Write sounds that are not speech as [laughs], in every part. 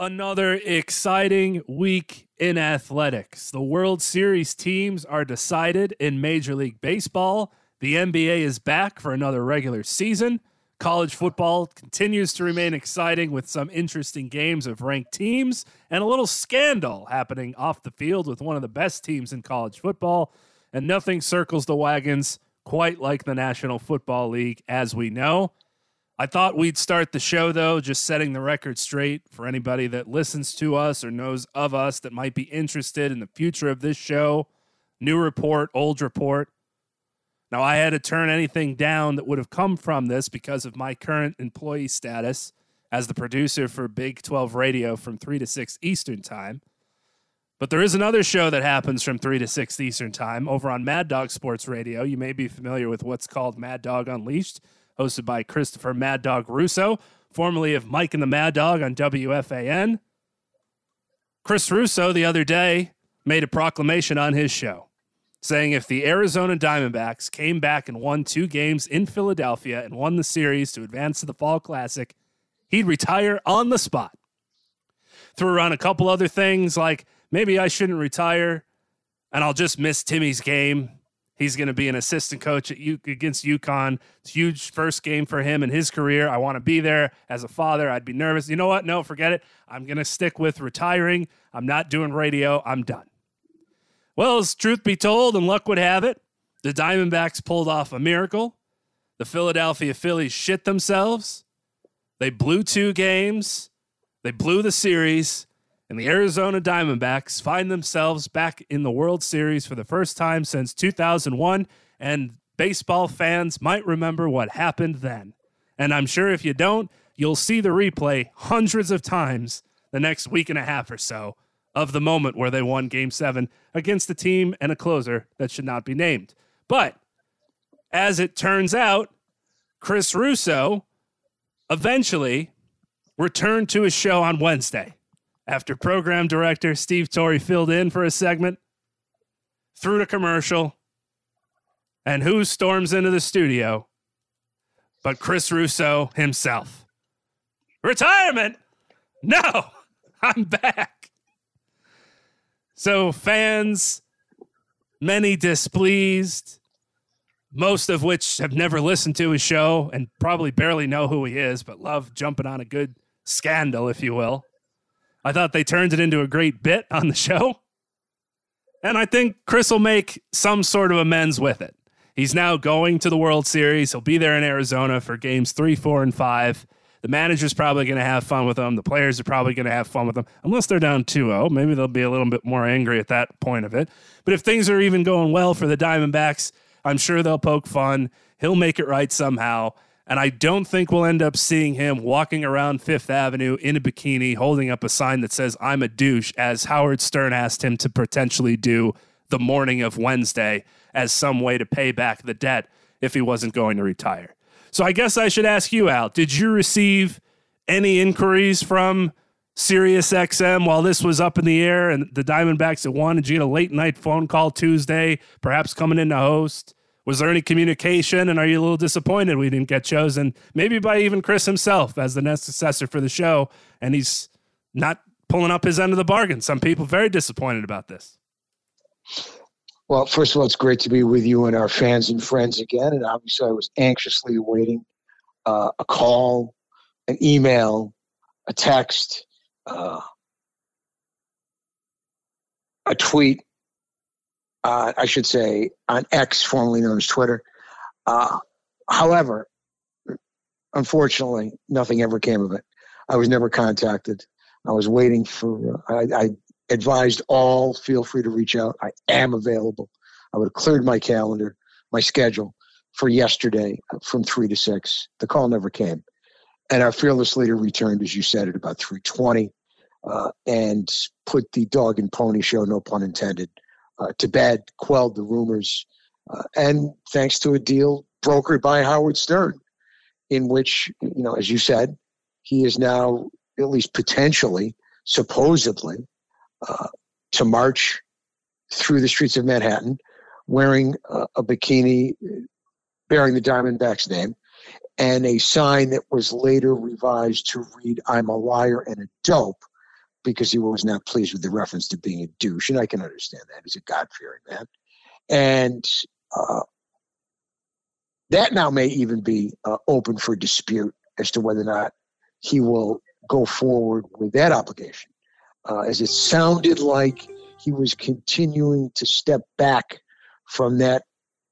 Another exciting week in athletics. The World Series teams are decided in Major League Baseball. The NBA is back for another regular season. College football continues to remain exciting with some interesting games of ranked teams and a little scandal happening off the field with one of the best teams in college football. And nothing circles the wagons quite like the National Football League, as we know. I thought we'd start the show, though, just setting the record straight for anybody that listens to us or knows of us that might be interested in the future of this show. New report, old report. Now, I had to turn anything down that would have come from this because of my current employee status as the producer for Big 12 Radio from 3 to 6 Eastern Time. But there is another show that happens from 3 to 6 Eastern Time over on Mad Dog Sports Radio. You may be familiar with what's called Mad Dog Unleashed hosted by Christopher Mad Dog Russo, formerly of Mike and the Mad Dog on WFAN. Chris Russo the other day made a proclamation on his show saying if the Arizona Diamondbacks came back and won two games in Philadelphia and won the series to advance to the Fall Classic, he'd retire on the spot. Threw around a couple other things like maybe I shouldn't retire and I'll just miss Timmy's game He's going to be an assistant coach at U- against UConn. It's huge first game for him in his career. I want to be there as a father. I'd be nervous. You know what? No, forget it. I'm going to stick with retiring. I'm not doing radio. I'm done. Well, as truth be told, and luck would have it, the Diamondbacks pulled off a miracle. The Philadelphia Phillies shit themselves. They blew two games. They blew the series and the Arizona Diamondbacks find themselves back in the World Series for the first time since 2001. And baseball fans might remember what happened then. And I'm sure if you don't, you'll see the replay hundreds of times the next week and a half or so of the moment where they won game seven against a team and a closer that should not be named. But as it turns out, Chris Russo eventually returned to his show on Wednesday after program director Steve Torre filled in for a segment, through to commercial, and who storms into the studio but Chris Russo himself? Retirement? No, [laughs] I'm back. So, fans, many displeased, most of which have never listened to his show and probably barely know who he is, but love jumping on a good scandal, if you will. I thought they turned it into a great bit on the show. And I think Chris will make some sort of amends with it. He's now going to the World Series. He'll be there in Arizona for games three, four, and five. The manager's probably going to have fun with them. The players are probably going to have fun with them, unless they're down 2 0. Maybe they'll be a little bit more angry at that point of it. But if things are even going well for the Diamondbacks, I'm sure they'll poke fun. He'll make it right somehow. And I don't think we'll end up seeing him walking around Fifth Avenue in a bikini holding up a sign that says, I'm a douche, as Howard Stern asked him to potentially do the morning of Wednesday as some way to pay back the debt if he wasn't going to retire. So I guess I should ask you, Al, did you receive any inquiries from SiriusXM while this was up in the air and the Diamondbacks had won? Did you get a late night phone call Tuesday, perhaps coming in to host? Was there any communication? And are you a little disappointed we didn't get chosen, maybe by even Chris himself as the next successor for the show? And he's not pulling up his end of the bargain. Some people very disappointed about this. Well, first of all, it's great to be with you and our fans and friends again. And obviously, I was anxiously awaiting uh, a call, an email, a text, uh, a tweet uh, I should say, on X, formerly known as Twitter. Uh, however, unfortunately, nothing ever came of it. I was never contacted. I was waiting for. Uh, I, I advised all feel free to reach out. I am available. I would have cleared my calendar, my schedule for yesterday from three to six. The call never came, and our fearless leader returned, as you said, at about three twenty, uh, and put the dog and pony show, no pun intended, uh, to bed, quelled the rumors, uh, and thanks to a deal brokered by Howard Stern, in which you know, as you said, he is now at least potentially, supposedly, uh, to march through the streets of Manhattan wearing a, a bikini bearing the Diamondbacks name and a sign that was later revised to read, I'm a liar and a dope because he was not pleased with the reference to being a douche. And I can understand that. He's a God fearing man. And uh, that now may even be uh, open for dispute as to whether or not he will go forward with that obligation, uh, as it sounded like he was continuing to step back from that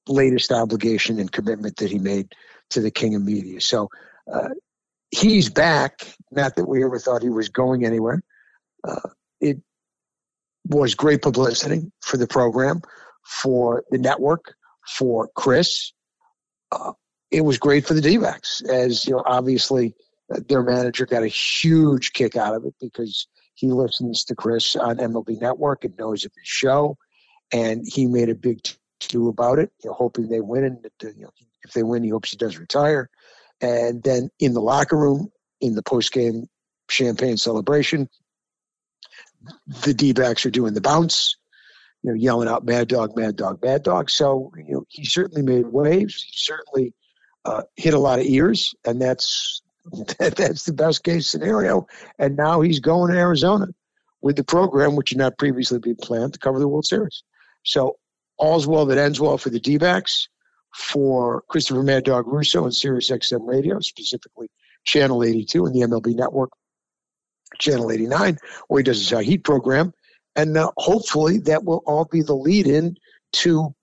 latest obligation and commitment that he made to the king of media. So uh, he's back. Not that we ever thought he was going anywhere. Uh, it was great publicity for the program, for the network, for Chris. Uh, it was great for the D-backs, as you know. Obviously, uh, their manager got a huge kick out of it because he listens to Chris on MLB Network and knows of his show, and he made a big to about it, you know, hoping they win. And you know, if they win, he hopes he does retire. And then in the locker room, in the post game champagne celebration, the D backs are doing the bounce, you know, yelling out "Mad Dog, Mad Dog, Mad Dog." So you know, he certainly made waves. He certainly uh, hit a lot of ears, and that's that, [laughs] that's the best case scenario. And now he's going to Arizona with the program, which had not previously been planned to cover the World Series. So all's well that ends well for the D backs, for Christopher Mad Dog Russo and Sirius XM Radio, specifically Channel 82 and the MLB Network, Channel 89, where he does his Heat program. And uh, hopefully that will all be the lead in to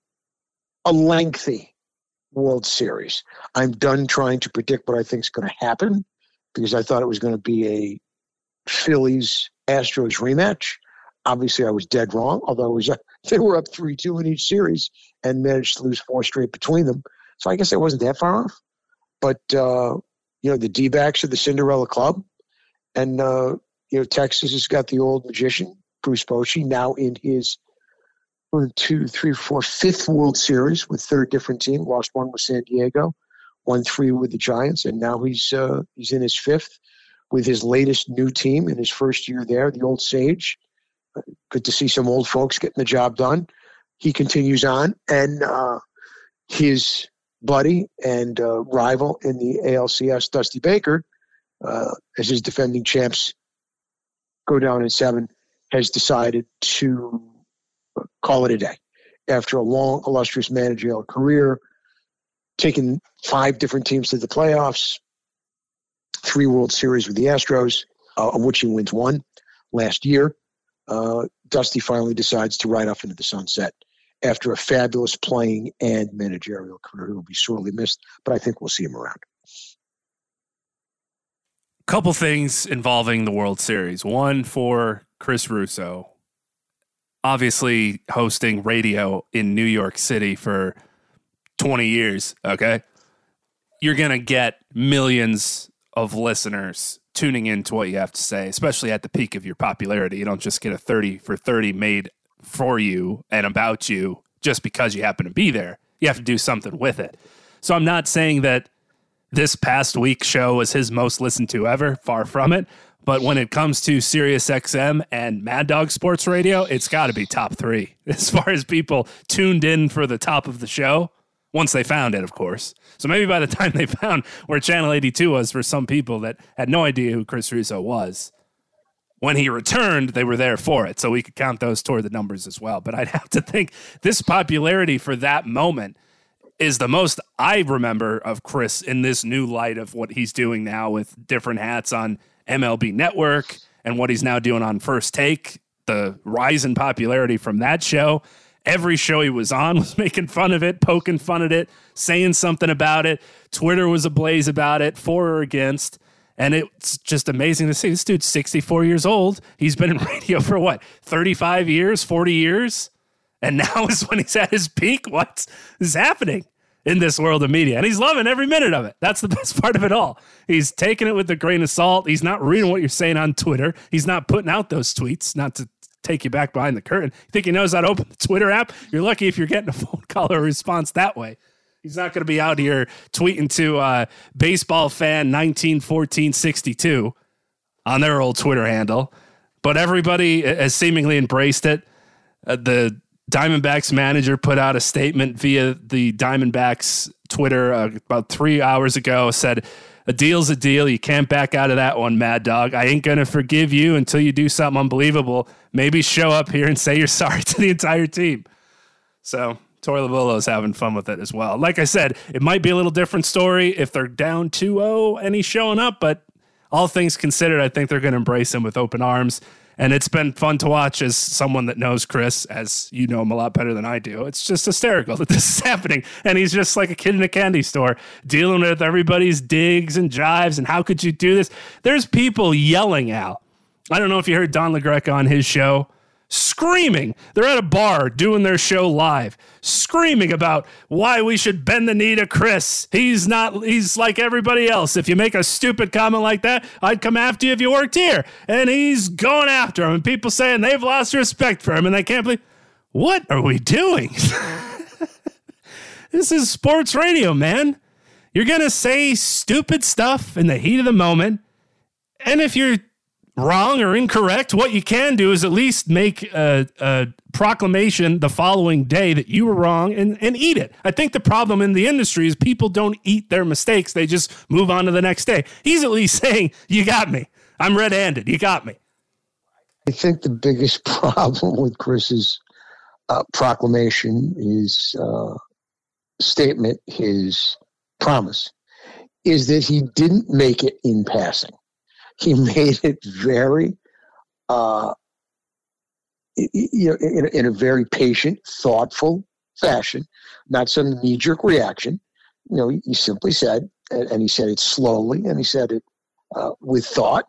a lengthy World Series. I'm done trying to predict what I think is going to happen because I thought it was going to be a Phillies Astros rematch. Obviously, I was dead wrong, although was a [laughs] they were up 3 2 in each series and managed to lose four straight between them. So I guess I wasn't that far off. But, uh, you know, the D backs are the Cinderella Club. And, uh, you know, Texas has got the old magician, Bruce Bochy, now in his one, two, three, four, fifth World Series with third different team. Lost one with San Diego, won three with the Giants, and now he's uh, he's in his fifth with his latest new team in his first year there, the Old Sage good to see some old folks getting the job done. He continues on, and uh, his buddy and uh, rival in the ALCS, Dusty Baker, uh, as his defending champs go down in seven, has decided to call it a day after a long, illustrious managerial career, taking five different teams to the playoffs, three World Series with the Astros, uh, of which he wins one last year uh, Dusty finally decides to ride off into the sunset after a fabulous playing and managerial career. He will be sorely missed, but I think we'll see him around. Couple things involving the World Series. One for Chris Russo, obviously hosting radio in New York City for 20 years. Okay. You're going to get millions of listeners tuning into what you have to say, especially at the peak of your popularity. You don't just get a 30 for 30 made for you and about you just because you happen to be there. You have to do something with it. So I'm not saying that this past week's show was his most listened to ever, far from it. But when it comes to Sirius XM and Mad Dog Sports Radio, it's got to be top three [laughs] as far as people tuned in for the top of the show once they found it, of course. So maybe by the [laughs] time they found where Channel 82 was for some people that had no idea who Chris Russo was, when he returned, they were there for it. So we could count those toward the numbers as well. But I'd [laughs] have to think this popularity for that moment is the most I remember of Chris in this new light of what he's doing now with different hats on MLB Network and what he's now doing on First Take, the rise in popularity from that show Every show he was on [laughs] was making fun of it, poking fun at it, saying something about it. Twitter was ablaze about it, for or against. And it's just amazing to see. This dude's 64 years old. He's been in [laughs] radio for what, 35 years, 40 years? And [laughs] now is when he's at his peak. What is happening in this world of media? And he's loving every minute of it. That's the [laughs] best part of it all. He's taking it with a grain of salt. He's not reading what you're saying on Twitter. He's not putting out those tweets, not to take you back behind the curtain. You think he knows how to open the Twitter app? You're lucky if you're getting a [laughs] phone call or response that way. He's not going to be out here tweeting to uh, baseball fan 191462 on their old Twitter handle. But everybody has seemingly embraced it. Uh, the Diamondbacks manager put out a statement via the Diamondbacks Twitter uh, about three hours ago. Said, "A deal's a deal. You can't back out of that one, Mad Dog. I ain't gonna forgive you until you do something unbelievable. Maybe show up here and say you're [laughs] sorry to the entire team." So Torey Lovullo's having fun with it as well. Like I said, it might be a little different story if they're down 2-0 and he's showing up, but all things considered, I think they're going to embrace him with open arms. And it's been fun to watch as someone that knows Chris, as you know him a lot better than I do. It's just hysterical [laughs] that this is happening. And he's just like a kid in a candy store dealing with everybody's digs and jives. And how could you do this? There's people yelling out. I don't know if you heard Don LaGreca on his show screaming. They're at a bar doing their show live, screaming about why we should bend the knee to Chris. He's not, he's like everybody else. If you make a stupid comment like that, I'd come after you if you worked here. And he's going after him. And people saying they've lost respect for him and they can't believe, what are we doing? [laughs] this is sports radio, man. You're going to say stupid stuff in the heat of the moment. And if you're wrong or incorrect, what you can do is at least make a, a, proclamation the following day that you were wrong and, and eat it. I think the problem in the industry is people don't eat their mistakes. They just move on to the next day. He's at least [laughs] saying, You got me. I'm red handed. You got me. I think the biggest [laughs] problem with Chris's uh, proclamation, his uh, statement, his promise, is that he didn't make it in passing he [laughs] made it very, uh, you know, in, in a very patient, thoughtful fashion, not some knee jerk reaction. You know, he simply said, and he said it slowly, and he said it uh, with thought.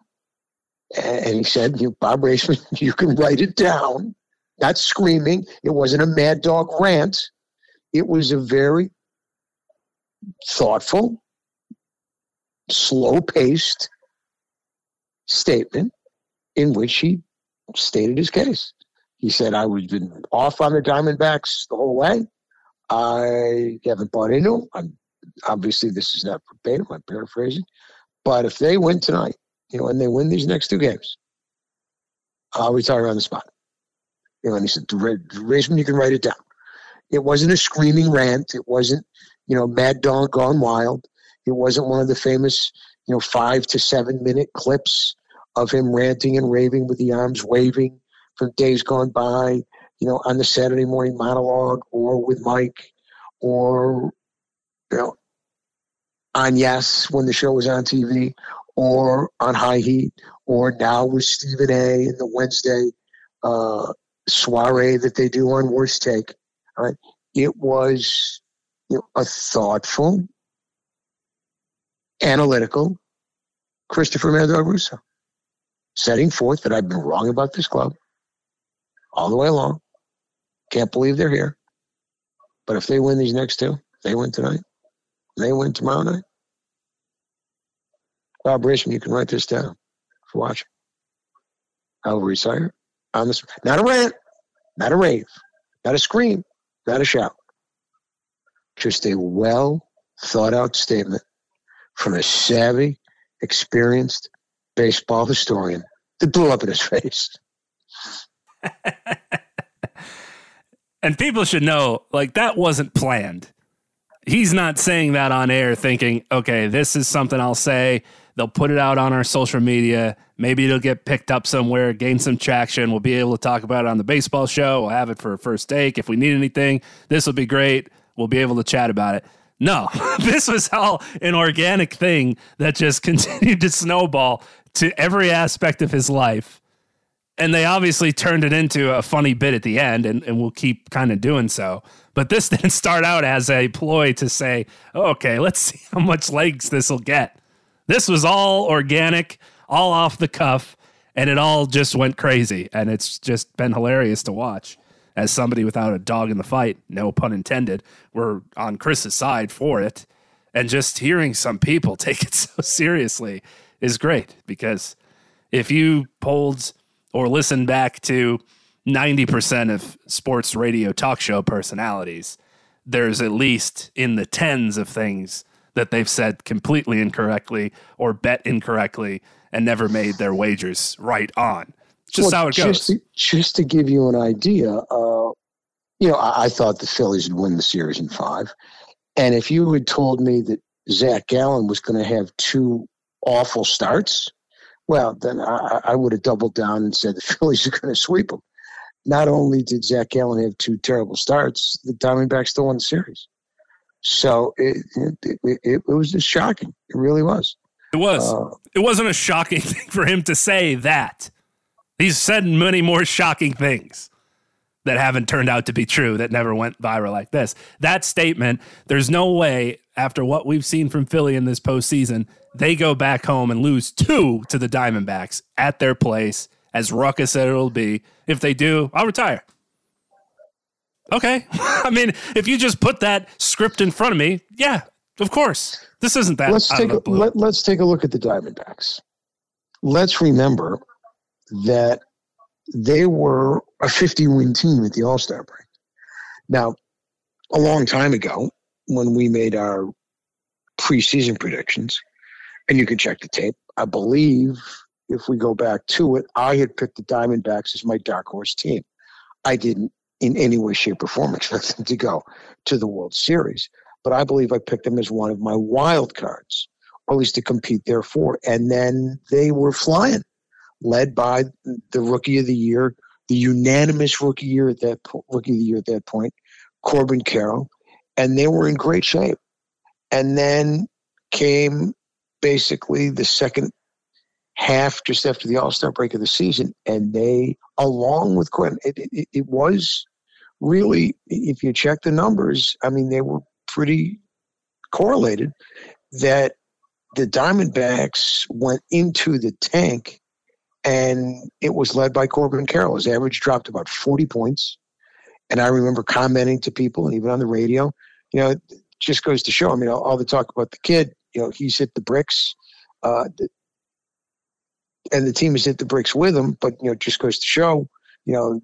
And he said, you Bob Raissman, [laughs] you can write it down. Not screaming. It wasn't a mad dog rant. It was a very thoughtful, slow paced statement in which he stated his case. He said, I was been off on the Diamondbacks the whole way. I haven't bought into them. I'm, obviously, this is not verbatim. I'm paraphrasing. But if they win tonight, you know, and they win these next two games, I'll retire on the spot. You know, and he said, Raissman, you can write it down. It wasn't a screaming rant. It wasn't, you know, Mad Dog gone wild. It wasn't one of the famous you know, five to seven minute clips of him ranting and raving with the arms waving from days gone by, you know, on the Saturday morning monologue or with Mike or, you know, on Yes when the show was on TV or on High Heat or now with Stephen A. in the Wednesday uh, soiree that they do on Worst Take. Right? It was you know, a thoughtful, analytical Christopher Mad Dog Russo, setting forth that I've been wrong about this club all the way along. Can't believe they're here. But if they win these next two, they win tonight, they win tomorrow night. Bob you can write this down for watching. I will retire on this. Not a rant, not a rave, not a scream, not a shout. Just a well thought out statement from a savvy, experienced baseball historian that blew up in his face. [laughs] and people should know, like, that wasn't planned. He's not saying that on air thinking, okay, this is something I'll say. They'll put it out on our social media. Maybe it'll get picked up somewhere, gain some traction. We'll be able to talk about it on the baseball show. We'll have it for a first take. If we need anything, this will be great. We'll be able to chat about it. No, [laughs] this was all an organic thing that just [laughs] continued to snowball to every aspect of his life. and they obviously turned it into a funny bit at the end, and, and we'll keep kind of doing so. But this [laughs] didn't start out as a ploy to say, oh, okay, let's see how much legs this will get. This was all organic, all off the cuff, and it all just went crazy. And it's just been hilarious to watch. As somebody without a dog in the fight, no pun intended, we're on Chris's side for it. And just hearing some people [laughs] take it so seriously is great because if you polled or listened back to 90% of sports radio talk show personalities, there's at least in the tens of things that they've said completely incorrectly or bet incorrectly and never made their wagers right on. Just well, how it goes. Just to, just to give you an idea, uh, you know, I, I, thought the Phillies would win the series in five. And if you had told me that Zach Gallen was going to have two awful starts, well, then I, I would have doubled down and said the [laughs] Phillies are going to sweep them. Not only did Zach Gallen have two terrible starts, the Diamondbacks still won the series. So it, it, it, it was just shocking. It really was. It was. Uh, it wasn't a shocking [laughs] thing for him to say that. He's said many more shocking things that haven't turned out to be true that never went viral like this. That statement, there's no way after what we've seen from Philly in this postseason, they go back home and lose two to the Diamondbacks at their place, as ruckus as it'll be. If they do, I'll retire. Okay. [laughs] I mean, if you just put that script in front of me, yeah, of course. This isn't that. Let's take a, let, let's take a look at the Diamondbacks. Let's remember that they were a 50 win team at the All Star break. Now, a long time ago, when we made our preseason predictions, and you can check the tape, I believe if we go back to it, I had picked the Diamondbacks as my dark horse team. I didn't in any way, shape, or form [laughs] expect them to go to the World Series, but I believe I picked them as one of my wild cards, or at least to compete there for. And then they were flying, led by the rookie of the year, the unanimous rookie year at that po- rookie of the year at that point, Corbin Carroll, and they were in great shape. And then came basically the second half just after the All Star break of the season, and they, along with Quinn, it, it, it, was really, if you check the numbers, I mean, they were pretty correlated that the Diamondbacks went into the tank and it was led by Corbin Carroll. His average dropped about 40 points. And I remember commenting to people and even on the radio, you know, it just goes to show. I mean, all, all the talk about the kid, you know, he's hit the bricks. Uh, and the team has hit the bricks with him. But you know, just goes to show, you know,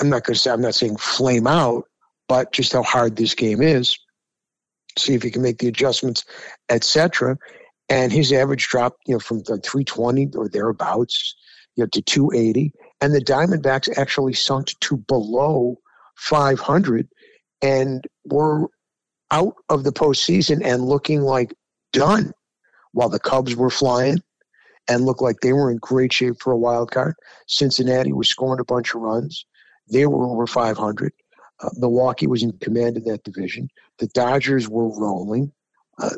I'm not going to say I'm not saying flame out, but just how hard this game is. See if he can make the adjustments, etc. And his average dropped, you know, from like 320 or thereabouts, you know, to 280. And the Diamondbacks actually sunk to below 500 and were out of the postseason and looking like done while the Cubs were flying and looked like they were in great shape for a wild card. Cincinnati was scoring a bunch of runs. They were over 500. Uh, Milwaukee was in command of that division. The Dodgers were rolling. Uh,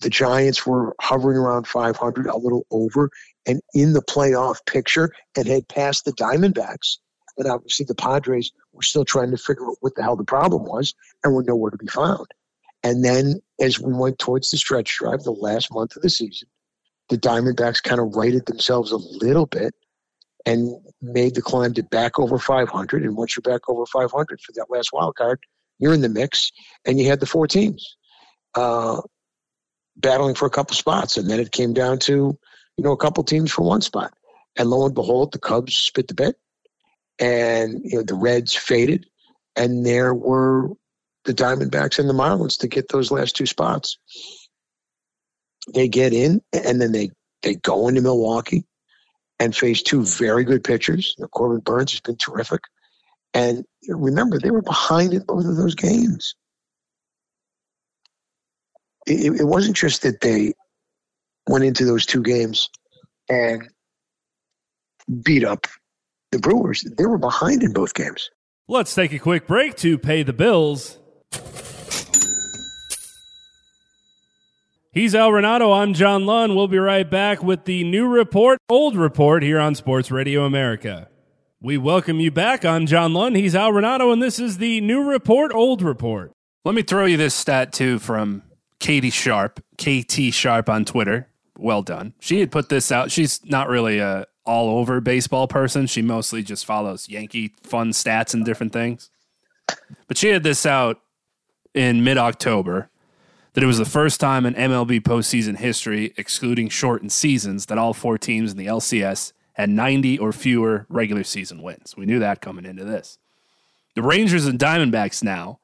the Giants were hovering around 500, a little over, and in the playoff picture, and had passed the Diamondbacks. And obviously, the Padres were still trying to figure out what the hell the problem was, and were nowhere to be found. And then, as we went towards the stretch drive, the last month of the season, the Diamondbacks kind of righted themselves a little bit and made the climb to back over 500. And once you're back over 500 for that last wild card, you're in the mix. And you had the four teams uh, battling for a couple spots. And then it came down to, you know, a couple teams for one spot. And lo and behold, the Cubs spit the bit. And, you know, the Reds faded. And there were the Diamondbacks and the Marlins to get those last two spots they get in and then they they go into Milwaukee and face two very good pitchers. You know, Corbin Burnes has been terrific. And remember, they were behind in both of those games. It, it wasn't just that they went into those two games and beat up the Brewers. They were behind in both games. Let's take a quick break to pay the bills. He's Al Renauto. I'm John Lund. We'll be right back with the new report, old report here on Sports Radio America. We welcome you back. I'm John Lund. He's Al Renauto, and this is the new report, old report. Let me throw you this stat too from Katie Sharp, KT Sharp on Twitter. Well done. She had put this out. She's not really a all over baseball person. She mostly just follows Yankee fun stats and different things. But she had this out in mid October that it was the first time in MLB postseason history, excluding shortened seasons, that all four teams in the LCS had 90 or fewer regular season wins. We knew that coming into this. The Rangers and Diamondbacks now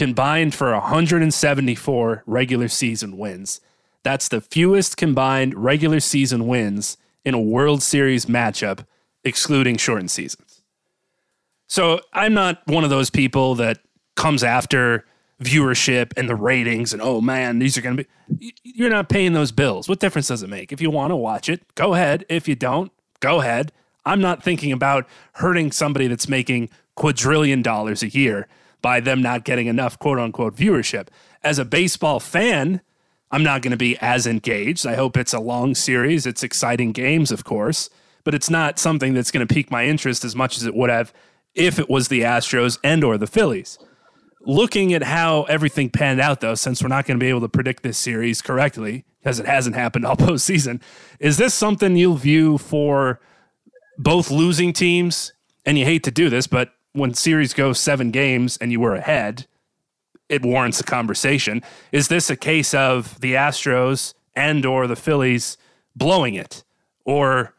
combined for 174 regular season wins. That's the fewest combined regular season wins in a World Series matchup, excluding shortened seasons. So I'm not one of those people that comes after viewership and the ratings and oh man these are going to be you're not paying those bills. What difference does it make? If you want to watch it go ahead. If you don't go ahead. I'm not thinking about hurting somebody that's making quadrillion dollars a year by them not getting enough quote unquote viewership. As a baseball fan i'm not going to be as engaged. I hope it's a long series. It's exciting games of course but it's not something that's going to pique my interest as much as it would have if it was the astros and or the phillies. Looking at how everything panned out, though, since we're not going to be able to predict this series correctly because it hasn't happened all [laughs] postseason, is this something you'll view for both losing teams? And you hate to do this, but when series goes seven games and you were ahead, it warrants a conversation. Is this a case of the Astros and or the Phillies blowing it, or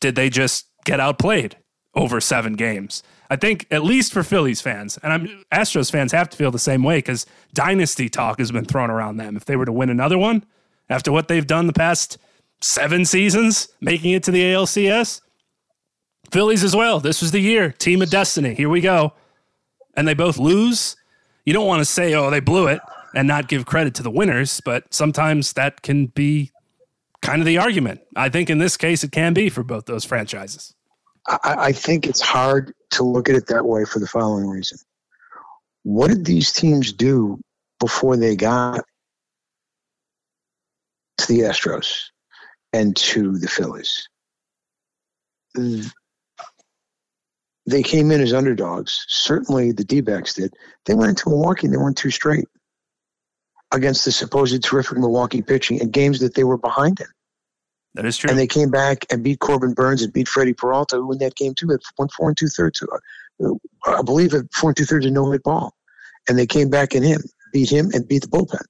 did they just get outplayed over seven games? I think at least for Phillies fans, and I'm Astros fans have to feel the same way because dynasty talk has been thrown around them. If they were to win another one after what they've done the past seven seasons, making it to the ALCS, Phillies as well. This was the year, team of destiny. Here we go, and they both lose. You don't want to say, "Oh, they blew it," and not give credit to the winners, but sometimes that can be kind of the argument. I think in this case, it can be for both those franchises. I, I think it's hard to look at it that way for the following reason. What did these teams do before they got to the Astros and to the Phillies? They came in as underdogs. Certainly the D backs did. They went into Milwaukee and they went two straight against the supposed terrific Milwaukee pitching in games that they were behind in. That is true. And they came back and beat Corbin Burnes and beat Freddie Peralta, who in that game too at one four and two thirds. Uh, I believe at four and two thirds a no hit ball. And they came back and him, beat him, and beat the bullpen.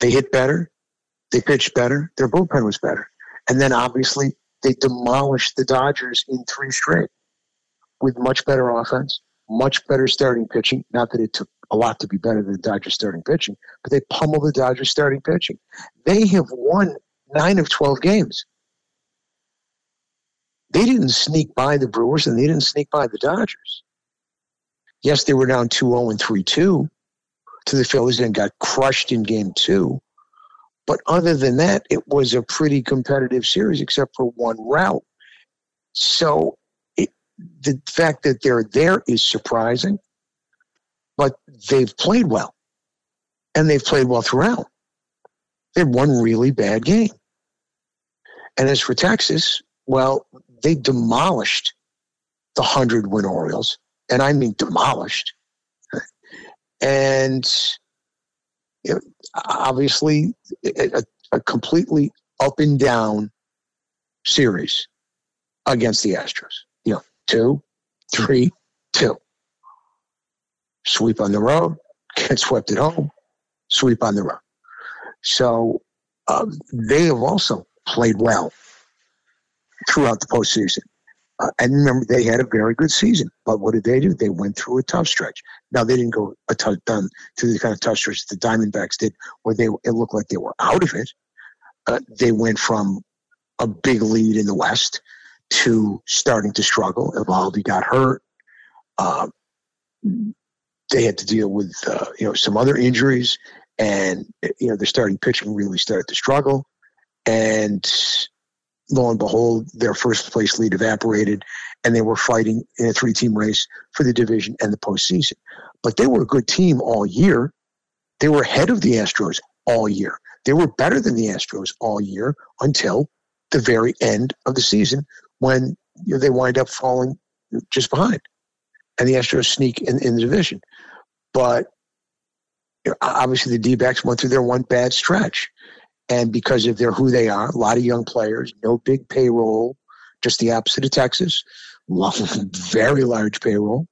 They hit better, they pitched better, their bullpen was better. And then obviously they demolished the Dodgers in three straight with much better offense, much better starting pitching. Not that it took a lot to be better than the Dodgers starting pitching, but they pummeled the Dodgers starting pitching. They have won nine of 12 games. They didn't sneak by the Brewers and they didn't sneak by the Dodgers. Yes, they were down 2 0 and 3 2 to the Phillies and got crushed in game two. But other than that, it was a pretty competitive series except for one route. So the fact that they're there is surprising, but they've played well. And they've played well throughout. They had one really bad game. And as for Texas, well, they demolished the 100 win Orioles, and I mean demolished. [laughs] And obviously, a, a completely up and down series against the Astros. Two, three, two. Sweep on the road, get swept at home, sweep on the road. So uh, they have also played well throughout the postseason. Uh, and remember, they had a very good season. But what did they do? They went through a tough stretch. Now they didn't go a tough done through the kind of tough stretch that the Diamondbacks did, where they it looked like they were out of it. Uh, they went from a big lead in the West to starting to struggle. Eovaldi got hurt. Uh, they had to deal with uh, you know some other injuries, and you know the starting pitching really started to struggle, and lo and behold, their first place lead evaporated, and they were fighting in a three team race for the division and the postseason. But they were a good team all year. They were ahead of the Astros all year. They were better than the Astros all year until the very end of the season when you know, they wind up falling just behind. And the Astros sneak in, in the division. But you know, obviously the D-backs went through their one bad stretch. And because of their who they are, a lot of young players, no big payroll, just the opposite of Texas, [laughs] very large payroll.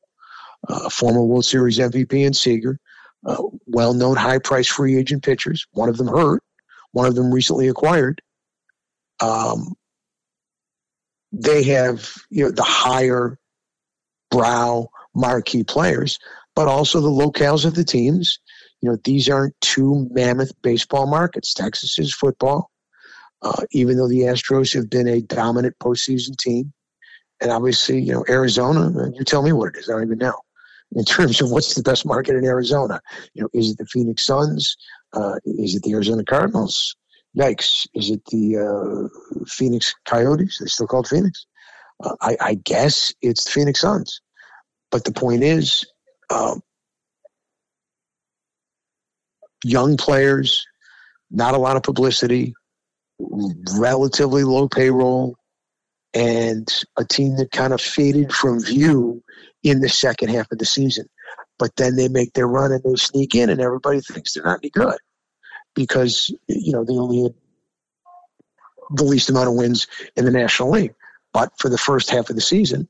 Uh, former World Series MVP and Seager, uh, well-known high-price free agent pitchers. One of them hurt, one of them recently acquired. Um, they have you know the higher brow marquee players, but also the locales of the teams. You know, these aren't two mammoth baseball markets. Texas is football, uh, even though the Astros have been a dominant postseason team. And obviously, you know, Arizona, you tell me what it is. I don't even know. In terms of what's the best market in Arizona, you know, is it the Phoenix Suns? Uh, is it the Arizona Cardinals? Yikes! Is it the uh, Phoenix Coyotes? They're still called Phoenix. Uh, I, I, guess it's the Phoenix Suns. But the point is, um, young players, not a lot of publicity, relatively low payroll, and a team that kind of faded from view in the second half of the season. But then they make their run and they sneak in, and everybody thinks they're not any good because you know they only had the least amount of wins in the National League. But for the first half of the season,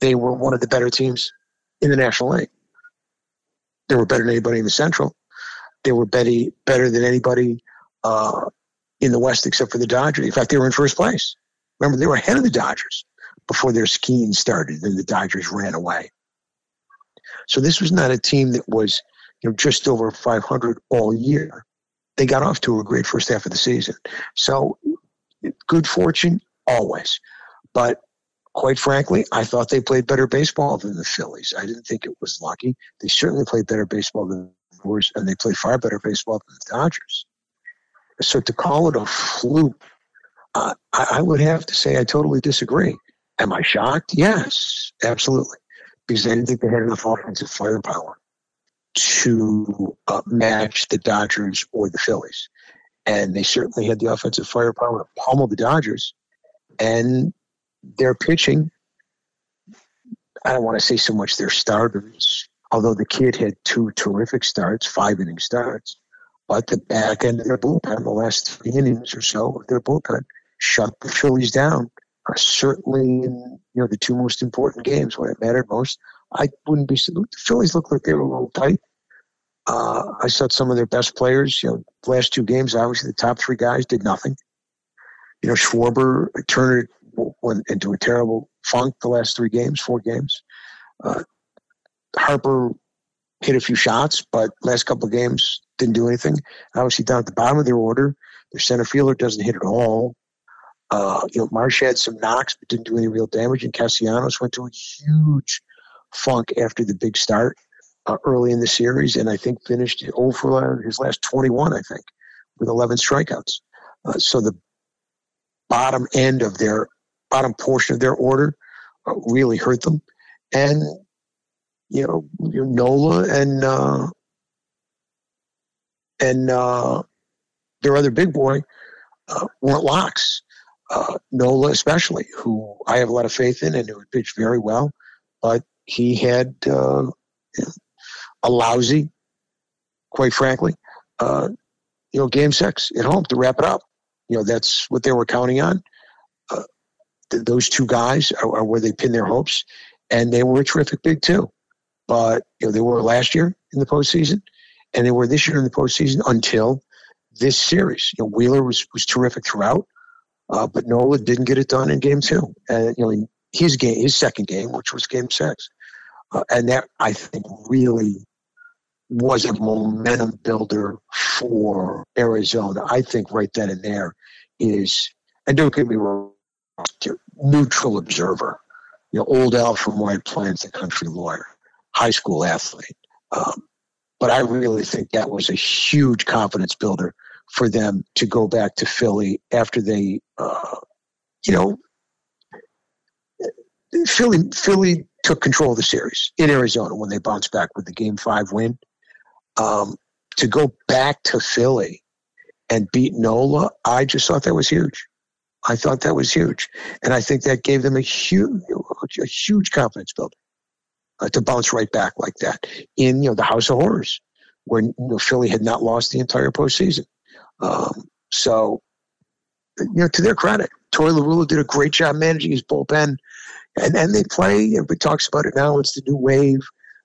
they were one of the better teams in the National League. They were better than anybody in the Central. They were better, better than anybody uh, in the West except for the Dodgers. In fact, they were in first place. Remember, they were ahead of the Dodgers before their skiing started, and the Dodgers ran away. So this was not a team that was, you know, just over 500 all year. They got off to a great first half of the season. So good fortune always, but quite frankly, I thought they played better baseball than the Phillies. I didn't think it was lucky. They certainly played better baseball than the Brewers, and they played far better baseball than the Dodgers. So to call it a fluke, uh, I, I would have to say I totally disagree. Am I shocked? Yes, absolutely, because I didn't think they had enough offensive firepower to uh, match the Dodgers or the Phillies. And they certainly had the offensive firepower to pummel the Dodgers. And their pitching, I don't want to say so much their starters, although the kid had two terrific starts, five inning starts. But the back end of their bullpen, the last three innings or so of their bullpen, shut the Phillies down. Are certainly in you know the two most important games when it mattered most. I wouldn't be. The Phillies looked like they were a little tight. Uh, I saw some of their best players. You know, last two games, obviously the top three guys did nothing. You know, Schwarber, Turner went into a terrible funk the last three games, four games. Uh, Harper hit a few shots, but last couple of games didn't do anything. Obviously, down at the bottom of their order, their center fielder doesn't hit at all. Uh, you know, Marsh had some knocks, but didn't do any real damage. And Castellanos went to a huge funk after the big start uh, early in the series, and I think finished over his last 21, I think, with 11 strikeouts. Uh, so the bottom end of their bottom portion of their order uh, really hurt them, and you know, Nola and uh, and uh, their other big boy uh, weren't locks. Uh, Nola, especially, who I have a lot of faith in and who pitched very well, but he had uh, a lousy, quite frankly, uh, you know, game six at home to wrap it up. You know, that's what they were counting on. Uh, th- those two guys are, are, where they pin their hopes, and they were a terrific big two. But you know, they were last year in the postseason, and they were this year in the postseason until this series. You know, Wheeler was was terrific throughout, uh, but Nola didn't get it done in game two, and you know, his game, his second game, which was game six, uh, and that I think really was a momentum builder for Arizona. I think right then and there is, and don't get me wrong, neutral observer. You know, old Al from White Plains, the country lawyer, high school athlete. Um, but I really think that was a huge confidence builder for them to go back to Philly after they, uh, you know, Philly Philly took control of the series in Arizona when they bounced back with the Game Five win um, to go back to Philly and beat Nola, I just thought that was huge. I thought that was huge, and I think that gave them a huge, a huge confidence builder uh, to bounce right back like that in you know the House of Horrors, where you know, Philly had not lost the entire postseason. Um, so, you know, to their credit, Torey Lovullo did a great job managing his bullpen, and and they play. Everybody talks about it now. It's the new wave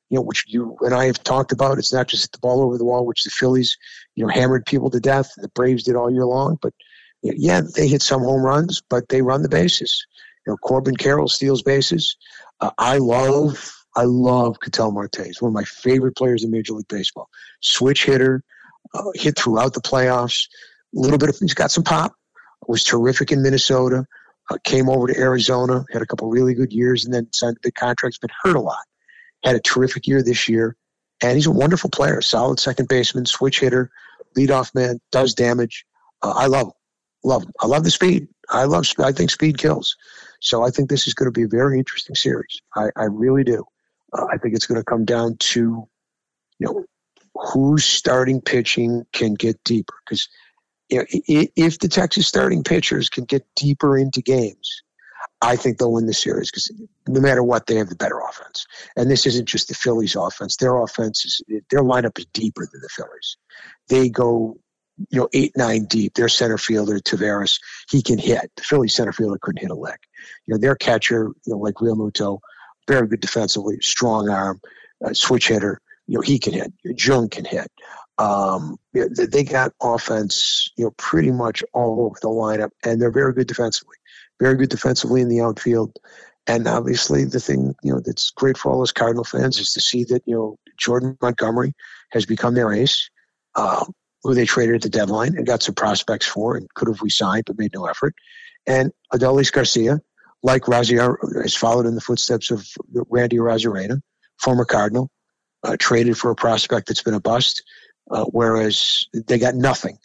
you know, which you and I have talked about. It's not just the ball over the wall, which the Phillies, you know, hammered people to death. The Braves did all year long, but yeah, they hit some home runs, but they run the bases. You know, Corbin Carroll steals bases. Uh, I love, I love Ketel Marte. He's one of my favorite players in Major League Baseball. Switch hitter, uh, hit throughout the playoffs. A little bit of, he's got some pop. Was terrific in Minnesota. Uh, came over to Arizona, had a couple really good years, and then signed big contract. Been hurt a lot had a terrific year this year, and he's a wonderful player. Solid second baseman, switch hitter, leadoff man, does damage. Uh, I love him. Love him. I love the speed. I love. I think speed kills. So I think this is going to be a very interesting series. I, I really do. Uh, I think it's going to come down to, you know, who's starting pitching can get deeper because you know, if the Texas starting pitchers can get deeper into games, I think they'll win the series because no matter what, they have the better offense. And this isn't just the Phillies' offense. Their offense is their lineup is deeper than the Phillies. They go, you know, eight nine deep. Their center fielder Taveras, he can hit. The Phillies center fielder couldn't hit a lick. You know, their catcher, you know, like Realmuto, very good defensively, strong arm, uh, switch hitter. You know, he can hit. Jung can hit. Um, they got offense, you know, pretty much all over the lineup, and they're very good defensively very good defensively in the outfield. And obviously, the thing you know that's great for all us Cardinal fans is to see that you know Jordan Montgomery has become their ace, uh, who they traded at the deadline and got some prospects for, and could have resigned but made no effort. And Adolis Garcia, like Razia, has followed in the footsteps of Randy Arozarena, former Cardinal, uh, traded for a prospect that's been a bust, uh, whereas they got nothing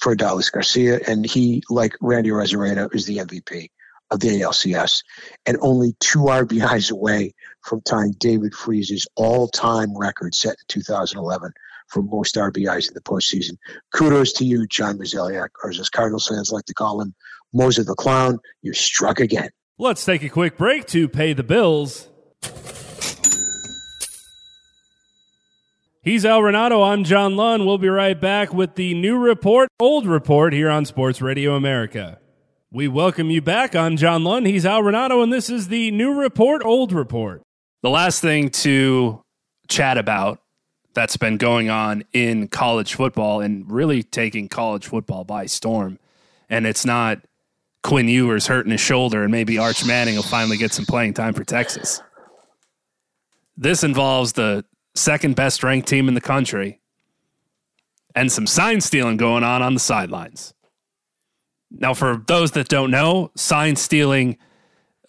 for Adolis Garcia, and he, like Randy Arozarena, is the MVP of the ALCS, and only two RBIs away from tying David Freese's all-time record set in 2011 for most RBIs in the postseason. Kudos to you, John Mozeliak, or as Cardinals fans like to call him, Moser the Clown. You struck again. Let's take a quick break to pay the bills. He's Al Renauto. I'm John Lund. We'll be right back with the new report, old report here on Sports Radio America. We welcome you back. I'm John Lund. He's Al Renauto, and this is the new report, old report. The last thing to chat about that's been going on in college football and really taking college football by storm. And it's not Quinn Ewers hurting his shoulder and maybe Arch Manning will finally get some playing time for Texas. This involves the second best ranked team in the country, and some sign stealing going on on the sidelines. Now, for those that don't know, sign stealing,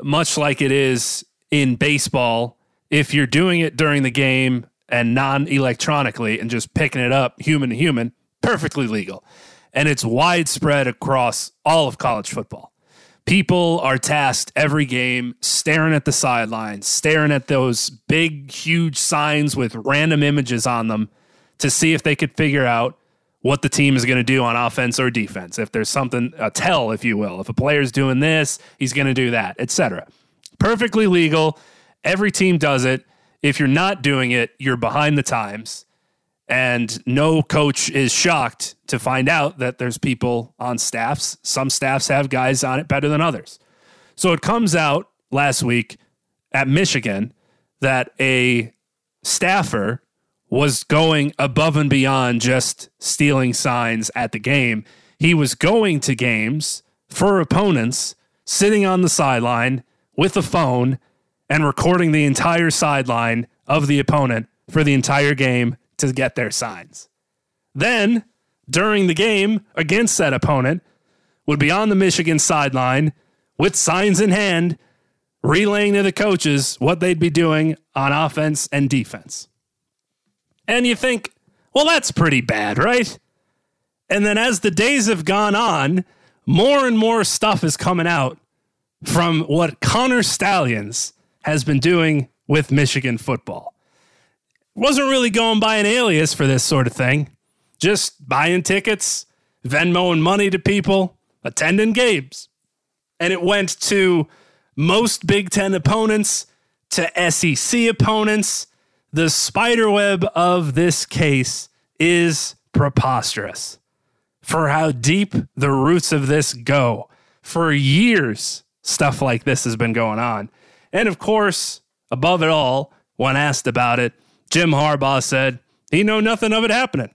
much like it is in baseball, if you're doing it during the game and non electronically and just picking it up human to human, perfectly legal. And it's widespread across all of college football. People are tasked every game staring at the sidelines, staring at those big, huge signs with random images on them to see if they could figure out what the team is going to do on offense or defense. If there's something, a tell, if you will. If a player's doing this, he's going to do that, etc. Perfectly legal. Every team does it. If you're not doing it, you're behind the times. And no coach is shocked to find out that there's people on staffs. Some staffs have guys on it better than others. So it comes out last week at Michigan that a staffer was going above and beyond just stealing signs at the game. He was going to games for opponents, sitting on the sideline with a phone and recording the entire sideline of the opponent for the entire game to get their signs. Then, during the game against that opponent, would be on the Michigan sideline with signs in hand, relaying to the coaches what they'd be doing on offense and defense. And you think, well, that's pretty bad, right? And then as the days have gone on, more and more stuff is coming out from what Connor Stalions has been doing with Michigan football wasn't really going by an alias for this sort of thing. Just buying tickets, Venmoing money to people, attending games. And it went to most Big Ten opponents, to SEC opponents. The spiderweb of this case is preposterous for how deep the roots of this go. For years, stuff like this has been going on. And of course, above it all, when asked about it, Jim Harbaugh said he know nothing of it happening.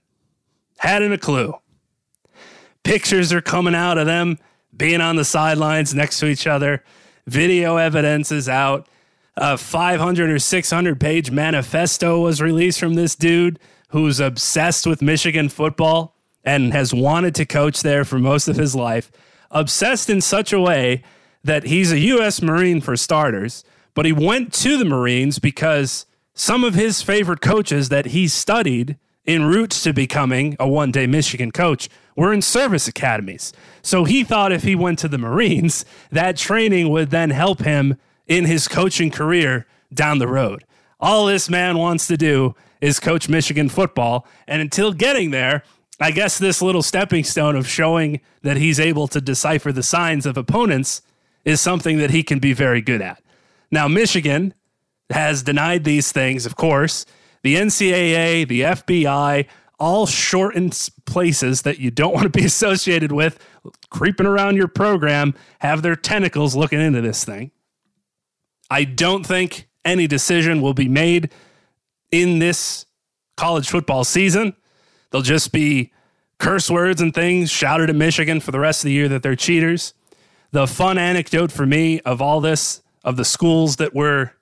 Hadn't a clue. Pictures are coming out of them being on the sidelines next to each other. Video evidence is out. A 500 or 600 page manifesto was released from this dude who's obsessed with Michigan football and has wanted to coach there for most of his life. Obsessed in such a way that he's a U.S. Marine for starters, but he went to the Marines because some of his favorite coaches that he studied en route to becoming a one day Michigan coach were in service academies. So he thought if he went to the Marines, that training would then help him in his coaching career down the road. All this man wants to do is coach Michigan football. And until getting there, I guess this little stepping stone of showing that he's able to decipher the signs of opponents is something that he can be very good at. Now, Michigan has denied these things, of course. The NCAA, the FBI, all shortened places that you don't [laughs] want to be associated with, creeping around your program, have their tentacles looking into this thing. I don't think any decision will be made in this college football season. They'll just be curse words and things shouted at Michigan for the rest of the year that they're cheaters. The fun anecdote for me of all this, of the schools that were,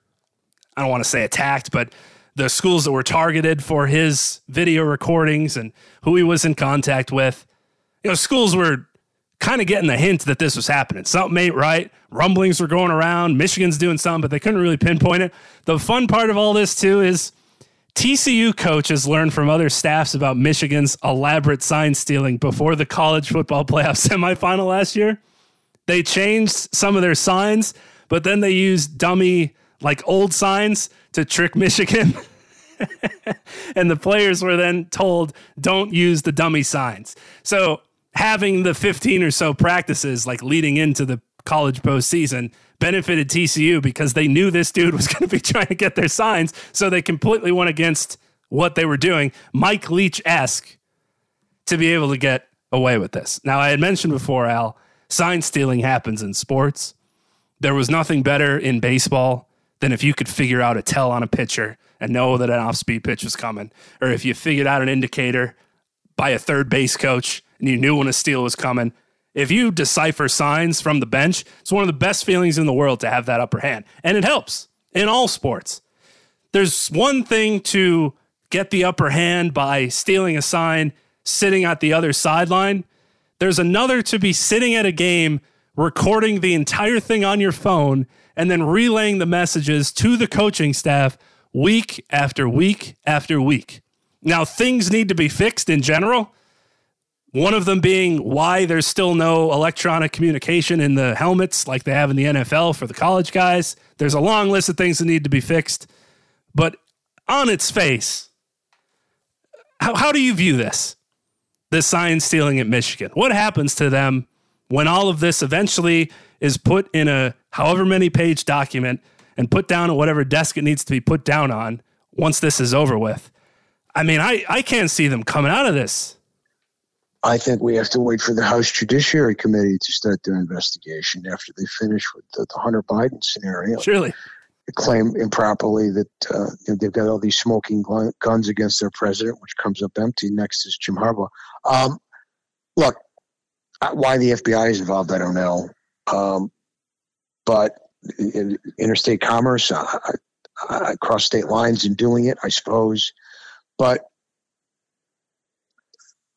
I don't want to say attacked, but the schools that were targeted for his video recordings and who he was in contact with. You know, schools were kind of getting the hint that this was happening. Something ain't right. Rumblings were going around. Michigan's doing something, but they couldn't really pinpoint it. The fun part of all this, too, is TCU coaches learned from other staffs about Michigan's elaborate sign stealing before the college football playoff [laughs] semifinal last year. They changed some of their signs, but then they used dummy, like old signs to trick [laughs] Michigan. and the players were then told, don't use the dummy signs. So having the 15 or so practices like leading into the college postseason benefited TCU because they knew this dude was [laughs] going to be trying to get their signs. So they completely went against what they were doing, Mike Leach esque, to be able to get away with this. Now, I had mentioned before, Al, sign stealing happens in sports. There was nothing better in baseball than if you could figure out a tell on a pitcher and know that an off speed pitch was coming, or if you figured out an indicator by a third base coach and you knew when a steal was coming. If you decipher signs from the bench, it's one of the best feelings in the world to have that upper hand. And it helps in all sports. There's one thing to get the upper hand by stealing a sign, sitting at the other sideline. There's another to be sitting at a game, recording the entire thing on your phone, and then relaying the messages to the coaching staff week after week after week. Now, things need to be fixed in general. One of them being why there's still no electronic communication in the helmets like they have in the NFL for the college guys. There's a long list of things that need to be fixed. But on its face, how, how do you view this? The sign stealing at Michigan. What happens to them when all of this eventually is put in a however many page document and put down at whatever desk it needs to be put down on once this is over with? I mean, I, I can't see them coming out of this. I think we have to wait for the House Judiciary Committee to start their investigation after they finish with the, the Hunter Biden scenario. Surely. They claim improperly that uh, they've got all these smoking guns against their president, which comes up empty. Next is Jim Harbaugh. Um, look, why the FBI is involved, I don't know. Um, but interstate commerce, uh, uh, cross state lines and doing it, I suppose. But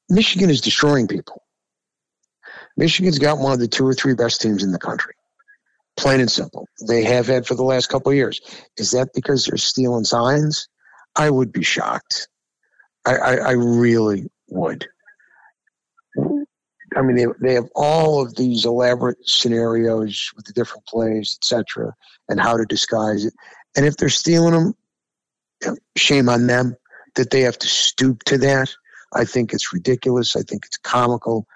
Michigan is destroying people. Michigan's got one of the two or three best teams in the country. Plain and simple. They have had for the last couple of years. Is that because they're stealing signs? I would be shocked. I, I, I really would. I mean, they, they have all of these elaborate scenarios with the different plays, etc., and how to disguise it. And if they're stealing them, shame on them that they have to stoop to that. I think it's ridiculous. I think it's comical.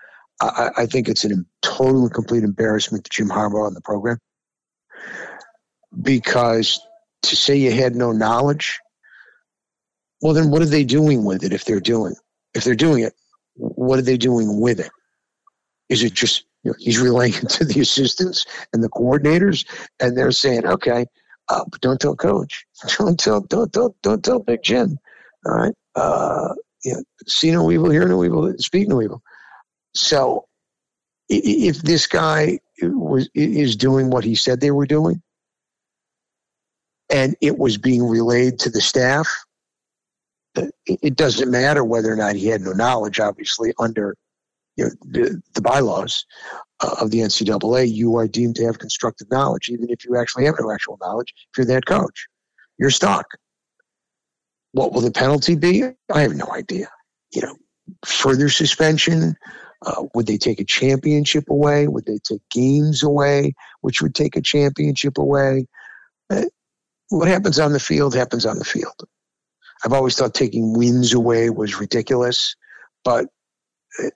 I, I think it's a total and complete embarrassment to Jim Harbaugh and the program because to say you had no knowledge, well, then what are they doing with it if they're doing if they're doing it? What are they doing with it? Is it just you know, he's relaying to the assistants and the coordinators, and they're saying, okay, uh, but don't tell coach, [laughs] don't tell, don't don't don't tell Big Jim. All right, uh, you know, see no evil, hear no evil, speak no evil. So, if this guy was is doing what he said they were doing, and it was being relayed to the staff, it doesn't matter whether or not he had no knowledge. Obviously, under you know, the, the bylaws uh, of the NCAA, you are deemed to have constructive knowledge, even if you actually have no actual knowledge. If you're that coach, you're stuck. What will the penalty be? I have no idea. You know, further suspension. Uh, would they take a championship away? Would they take games away, which would take a championship away? Uh, what happens on the field happens on the field. I've always thought taking wins away was ridiculous, but uh,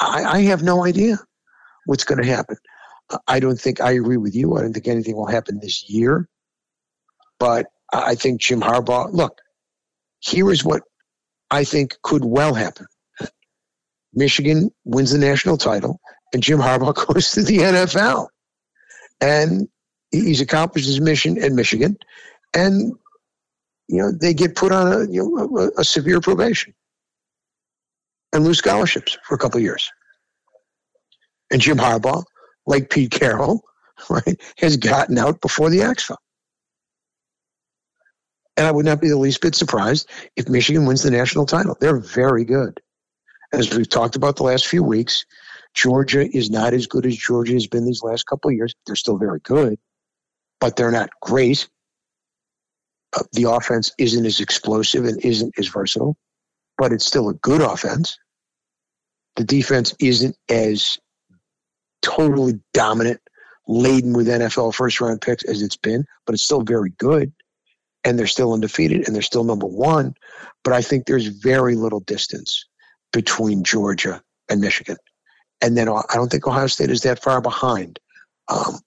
I, I have no idea what's going to happen. I don't think I agree with you. I don't think anything will happen this year. But I think Jim Harbaugh, look, here is what I think could well happen. Michigan wins the national title, and Jim Harbaugh [laughs] goes to the NFL. And he's accomplished his mission in Michigan. And, you know, they get put on a, you know, a, a severe probation and lose scholarships for a couple years. And Jim Harbaugh, like Pete Carroll, [laughs] right, has gotten out before the Expo. And I would not be the least bit surprised if Michigan wins the national title. They're very good. As we've talked about the last few weeks, Georgia is not as good as Georgia has been these last couple of years. They're still very good, but they're not great. Uh, the offense isn't as explosive and isn't as versatile, but it's still a good offense. The defense isn't as totally dominant, laden with NFL first round picks as it's been, but it's still very good. And they're still undefeated and they're still number one. But I think there's very little distance between Georgia and Michigan. And then I don't think Ohio State is that far behind. Um,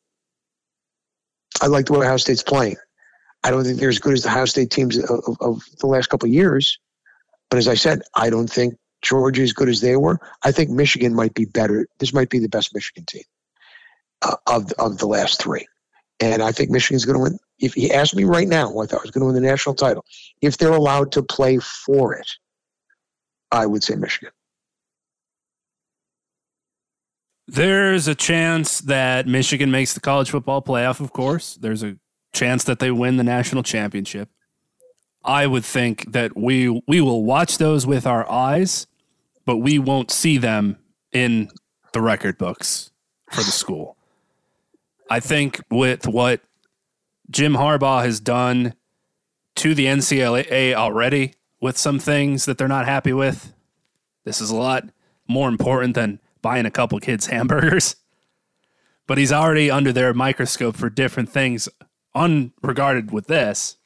I like the way Ohio State's playing. I don't think they're as good as the Ohio State teams of, of, the last couple of years. But as I said, I don't think Georgia as good as they were, I think Michigan might be better. This might be the best Michigan team uh, of of the last three, and I think Michigan's going to win. If he asked me right now, I thought was going to win the national title, if they're allowed to play for it, I would say Michigan. There's a chance that Michigan makes the college football playoff. Of course, there's a chance that they win the national championship. I would think that we we will watch those with our eyes, but we won't see them in the record books for the school. I think with what Jim Harbaugh has done to the NCAA already with some things that they're not happy with, this is a lot more important than buying a couple kids hamburgers. [laughs] But he's already under their microscope for different things unregarded with this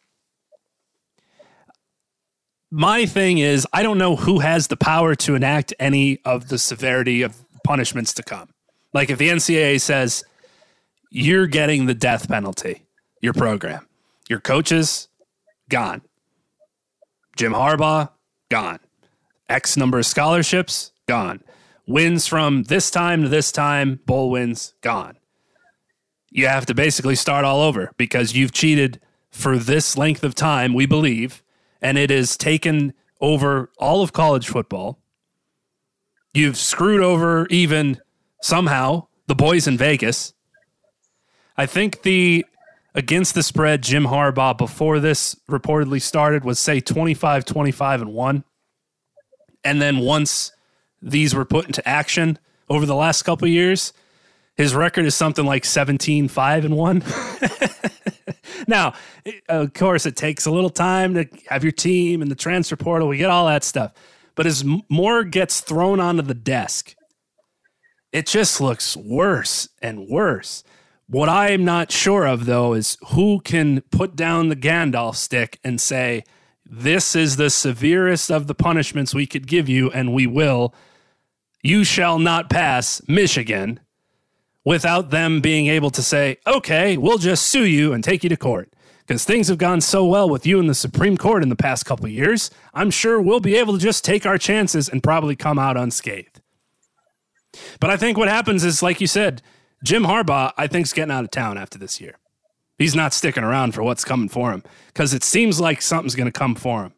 my thing is I don't know who has the power to enact any of the severity of punishments to come. Like if the NCAA says you're getting the death penalty, your program, your coaches gone, Jim Harbaugh gone, X number of scholarships gone, wins from this time to this time, bowl wins gone. You have to basically start all over because you've cheated for this length of time, we believe and it has taken over all of college football. You've screwed over even somehow the boys in Vegas. I think the against the spread Jim Harbaugh before this reportedly started was say 25 25 and 1. And then once these were put into action over the last couple years, his record is something like 17 5 and 1. [laughs] now, of course, it takes a little time to have your team and the transfer portal. We get all that stuff. But as more gets thrown onto the desk, it just looks worse and worse. What I'm not sure of, though, is who can put down the Gandalf stick and say, this is the severest of the punishments we could give you, and we will. you shall not pass Michigan without them being able to say, okay, we'll just sue you and take you to court. Because things have gone so well with you in the Supreme Court in the past couple years, I'm sure we'll be able to just take our chances and probably come out unscathed. But I think what happens is, like you said, Jim Harbaugh, I think, is getting out of town after this year. He's not sticking around for what's coming for him because it seems like something's going to come for him.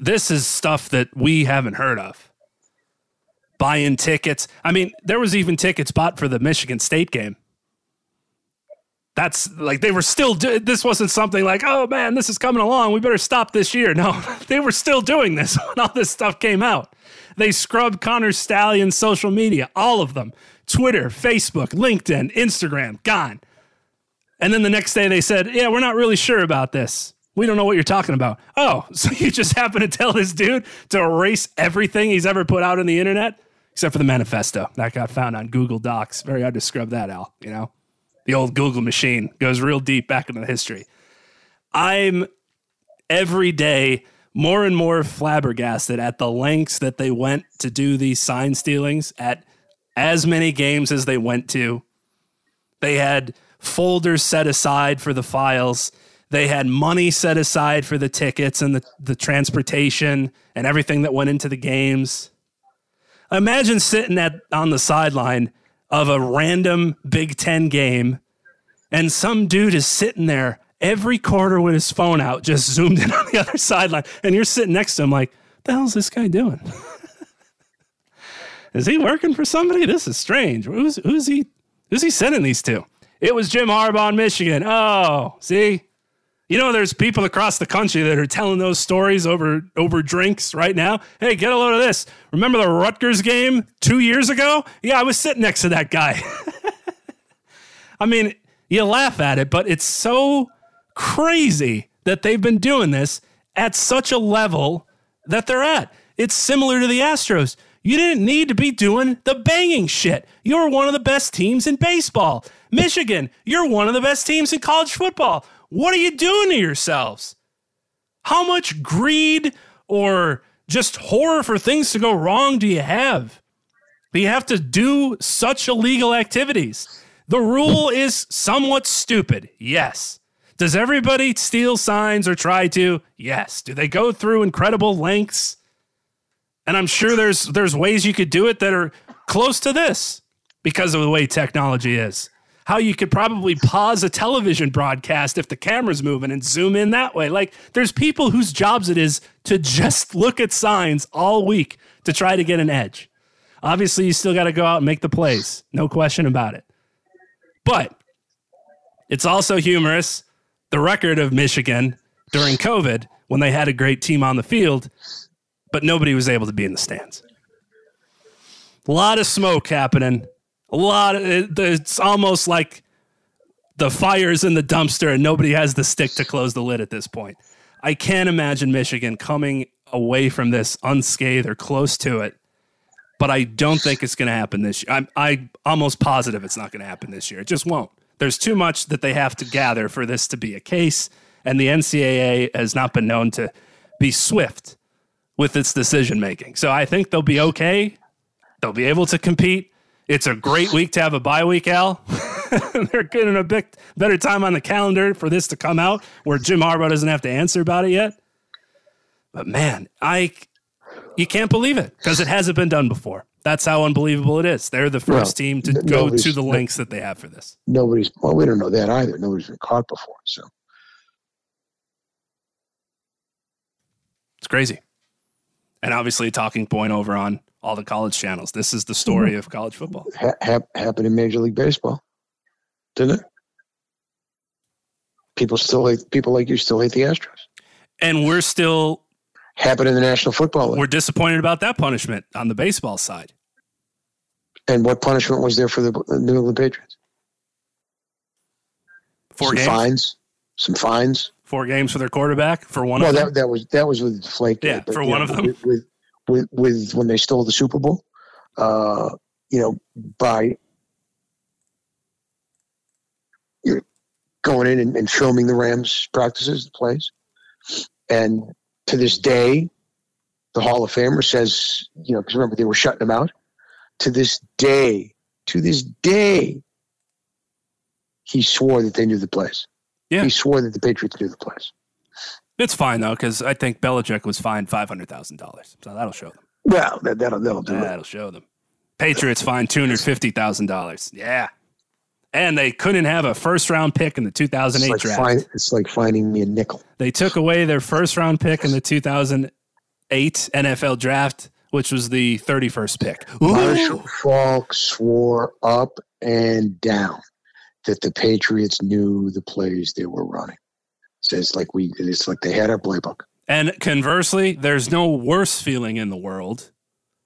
This is stuff that we haven't heard of. Buying tickets. I mean, there was even tickets bought for the Michigan State game. That's like they were still. Do- this wasn't something like, oh man, this is coming along. We better stop this year. [laughs] No, they were still doing this [laughs] when all this stuff came out. They scrubbed Connor Stalions' social media, all of them Twitter, Facebook, LinkedIn, Instagram, gone. And then the next day they said, yeah, we're not really sure about this. We don't know what you're talking about. Oh, [laughs] so you just happen to tell this dude to erase everything he's ever put out on the internet, except for the manifesto that got found on Google Docs. Very hard to scrub that out, you know? The old Google machine goes real deep back into the history. I'm every day more and more flabbergasted at the lengths that they went to do these sign stealings at as many games as they went to. They had folders set aside for the files. They had money set aside for the tickets and the, the transportation and everything that went into the games. Imagine sitting at on the sideline of a random Big Ten game, and some dude is sitting there every quarter with his phone out, just zoomed in [laughs] on the other sideline, and you're sitting next to him like, the hell's this guy doing? [laughs] is he working for somebody? This is strange. Who's who's he who's he sending these to? It was Jim Harbaugh in Michigan. Oh, see? You know, there's people across the country that are telling those stories over over drinks right now. Hey, get a load of this. Remember the Rutgers game two years ago? Yeah, I was sitting next to that guy. [laughs] I mean, you laugh at it, but it's so crazy that they've been doing this at such a level that they're at. It's similar to the Astros. You didn't need to be doing the banging shit. You're one of the best teams in baseball. Michigan, you're one of the best teams in college football. What are you doing to yourselves? How much greed or just horror for things to go wrong do you have? Do you have to do such illegal activities? The rule is somewhat stupid, yes. Does everybody steal signs or try to? Yes. Do they go through incredible lengths? And I'm sure there's there's ways you could do it that are close to this because of the way technology is. How you could probably pause a television broadcast if the camera's moving and zoom in that way. Like there's people whose jobs it is to just [laughs] look at signs all week to try to get an edge. Obviously, you still got to go out and make the plays. No question about it. But it's also humorous the record of Michigan during COVID when they had a great team on the field, but nobody was able to be in the stands. A lot of smoke happening. A lot of it's almost like the fire's in the dumpster and nobody has the stick to close the lid at this point. I can't imagine Michigan coming away from this unscathed or close to it, but I don't think it's going to happen this year. I'm I almost positive it's not going to happen this year. It just won't. There's too much that they have to gather for this to be a case, and the NCAA has not been known to be swift with its decision making. So I think they'll be okay. They'll be able to compete. It's a great week to have a bye week, Al. [laughs] They're getting a bit better time on the calendar for this to come out where Jim Harbaugh doesn't have to answer about it yet. But man, I you can't believe it because it hasn't been done before. That's how unbelievable it is. They're the first team to go to the lengths that they have for this. Nobody's well, we don't know that either. Nobody's been caught before, so it's crazy. And obviously, a talking point over on all the college channels. This is the story mm-hmm. of college football. Ha- ha- happened in Major League Baseball, didn't it? People still hate people like you still hate the Astros, and we're still happened in the National Football League. We're disappointed about that punishment on the baseball side. And what punishment was there for the New England Patriots? Four some games. fines. Some fines. Four games for their quarterback for one. Well, of that them? that was that was with Flake. Yeah, for one of them. With, with, with with when they stole the Super Bowl, uh, you know, by going in and, and filming the Rams practices, the plays, and to this day, the Hall of Famer says, you know, because remember they were shutting him out to this day, to this day, he swore that they knew the plays. Yeah. He swore that the Patriots knew the plays. It's fine though, because I think Belichick was fined five hundred thousand dollars, so that'll show them. Well, that, that'll that'll do it. That'll show them. Patriots fined two hundred fifty thousand dollars. Yeah, and they couldn't have a first round pick in the two thousand eight like, draft. find, it's like finding me a nickel. They took away their first round pick in the two thousand eight NFL draft, which was the thirty first pick. Ooh. Marshall Faulk swore up and down that the Patriots knew the plays they were running. It's like we, it's like they had our playbook. And conversely, there's no worse feeling in the world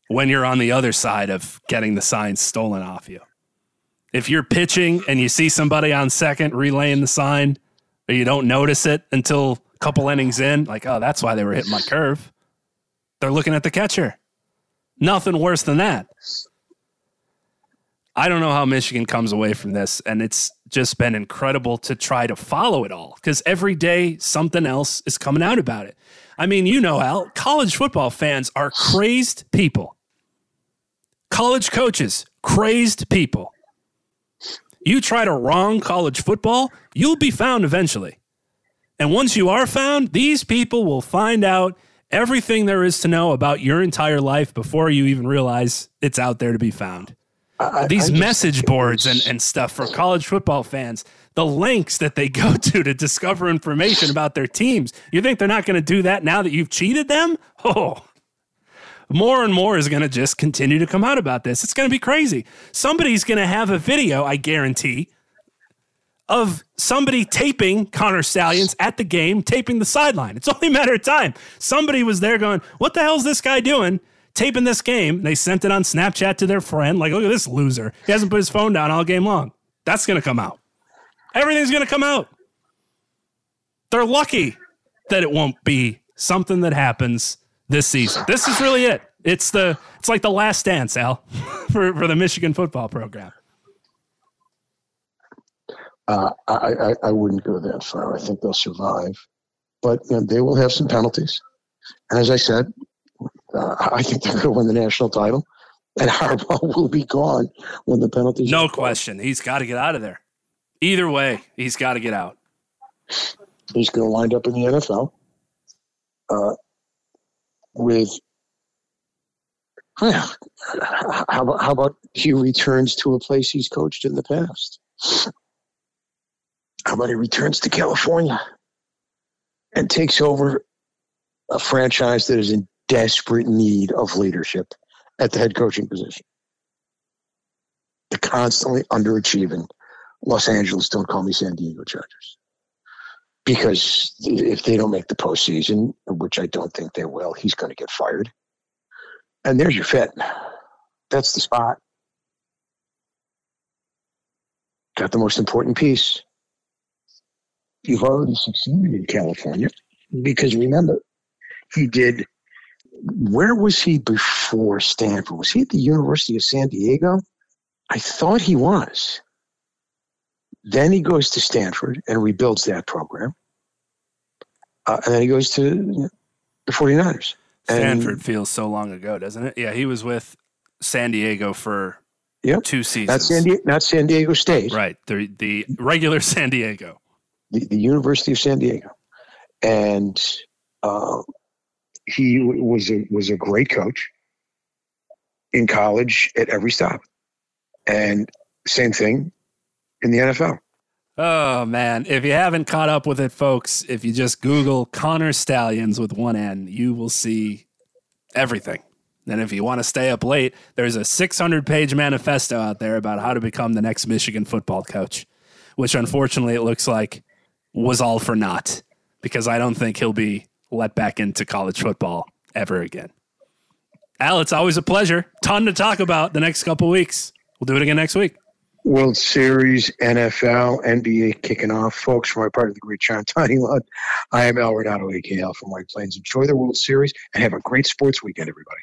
when you're on the other side of getting the sign stolen off you. If you're pitching and you see somebody on second relaying the sign, or you don't notice it until a couple innings in, like, oh, that's why they were hitting my curve. They're looking at the catcher. Nothing worse than that. I don't know how Michigan comes away from this, and it's just been incredible to try to follow it all because every day something else is coming out about it. I mean, you know, Al, college football fans are crazed people. College coaches, crazed people. You try to wrong college football, you'll be found eventually. And once you are found, these people will find out everything there is to know about your entire life before you even realize it's out there to be found I, these I message boards and, and stuff for college football fans, the links that they [laughs] go to to discover information about their teams. You think they're not going to do that now that you've cheated them? [laughs] Oh, more and more is going to just continue to come out about this. It's going to be crazy. Somebody's going to have a video, I guarantee, of somebody taping Connor Stalions at the game, taping the sideline. It's only a matter of time. Somebody was there going, What the hell's this guy doing? Taping this game. They sent it on Snapchat to their friend. Like, look at this loser. He hasn't put his phone down all game long. That's going to come out. Everything's going to come out. They're lucky that it won't be something that happens this season. This is really it. It's the it's like the last dance, Al, [laughs] for, for the Michigan football program. Uh, I, I, I wouldn't go that far. I think they'll survive, but you know, they will have some penalties. And as I said, uh, I think they're going to win the national title, and [laughs] Harbaugh will be gone when the penalties. No question. He's got to get out of there. Either way, he's got to get out. He's going to wind up in the NFL uh, with. How about, how about he returns to a place he's coached in the past? How about he returns to California and takes over a franchise that is in desperate need of leadership at the head coaching position? The constantly underachieving Los Angeles, don't call me San Diego Chargers. Because if they don't make the postseason, which I don't think they will, he's going to get fired. And there's your fit. That's the spot. Got the most important piece. You've already succeeded in California because remember, he did. Where was he before Stanford? Was he at the University of San Diego? I thought he was. Then he goes to Stanford and rebuilds that program. Uh, and then he goes to you know, the 49ers. And- Stanford feels so long ago, doesn't it? Yeah, he was with San Diego for Yep. two seasons. Not San, Diego, not San Diego State, Right. The the regular San Diego. the, the University of San Diego, and uh, he was a was a great coach in college at every stop, and same thing in the NFL. Oh man, if you haven't caught up with it, folks, if you just Google Connor Stalions with one N, you will see everything. And if you want to stay up late, there's a 600 page manifesto out there about how to become the next Michigan football coach, which unfortunately it looks like was all for naught because I don't think he'll be let back into college football ever again. Al, it's always a pleasure. Ton to talk about the next couple weeks. We'll do it again next week. World Series, NFL, NBA kicking off. Folks, from my part of the great John Tiny Lund, I am Al Renauto, AKL from White Plains. Enjoy the World Series and have a great sports weekend, everybody.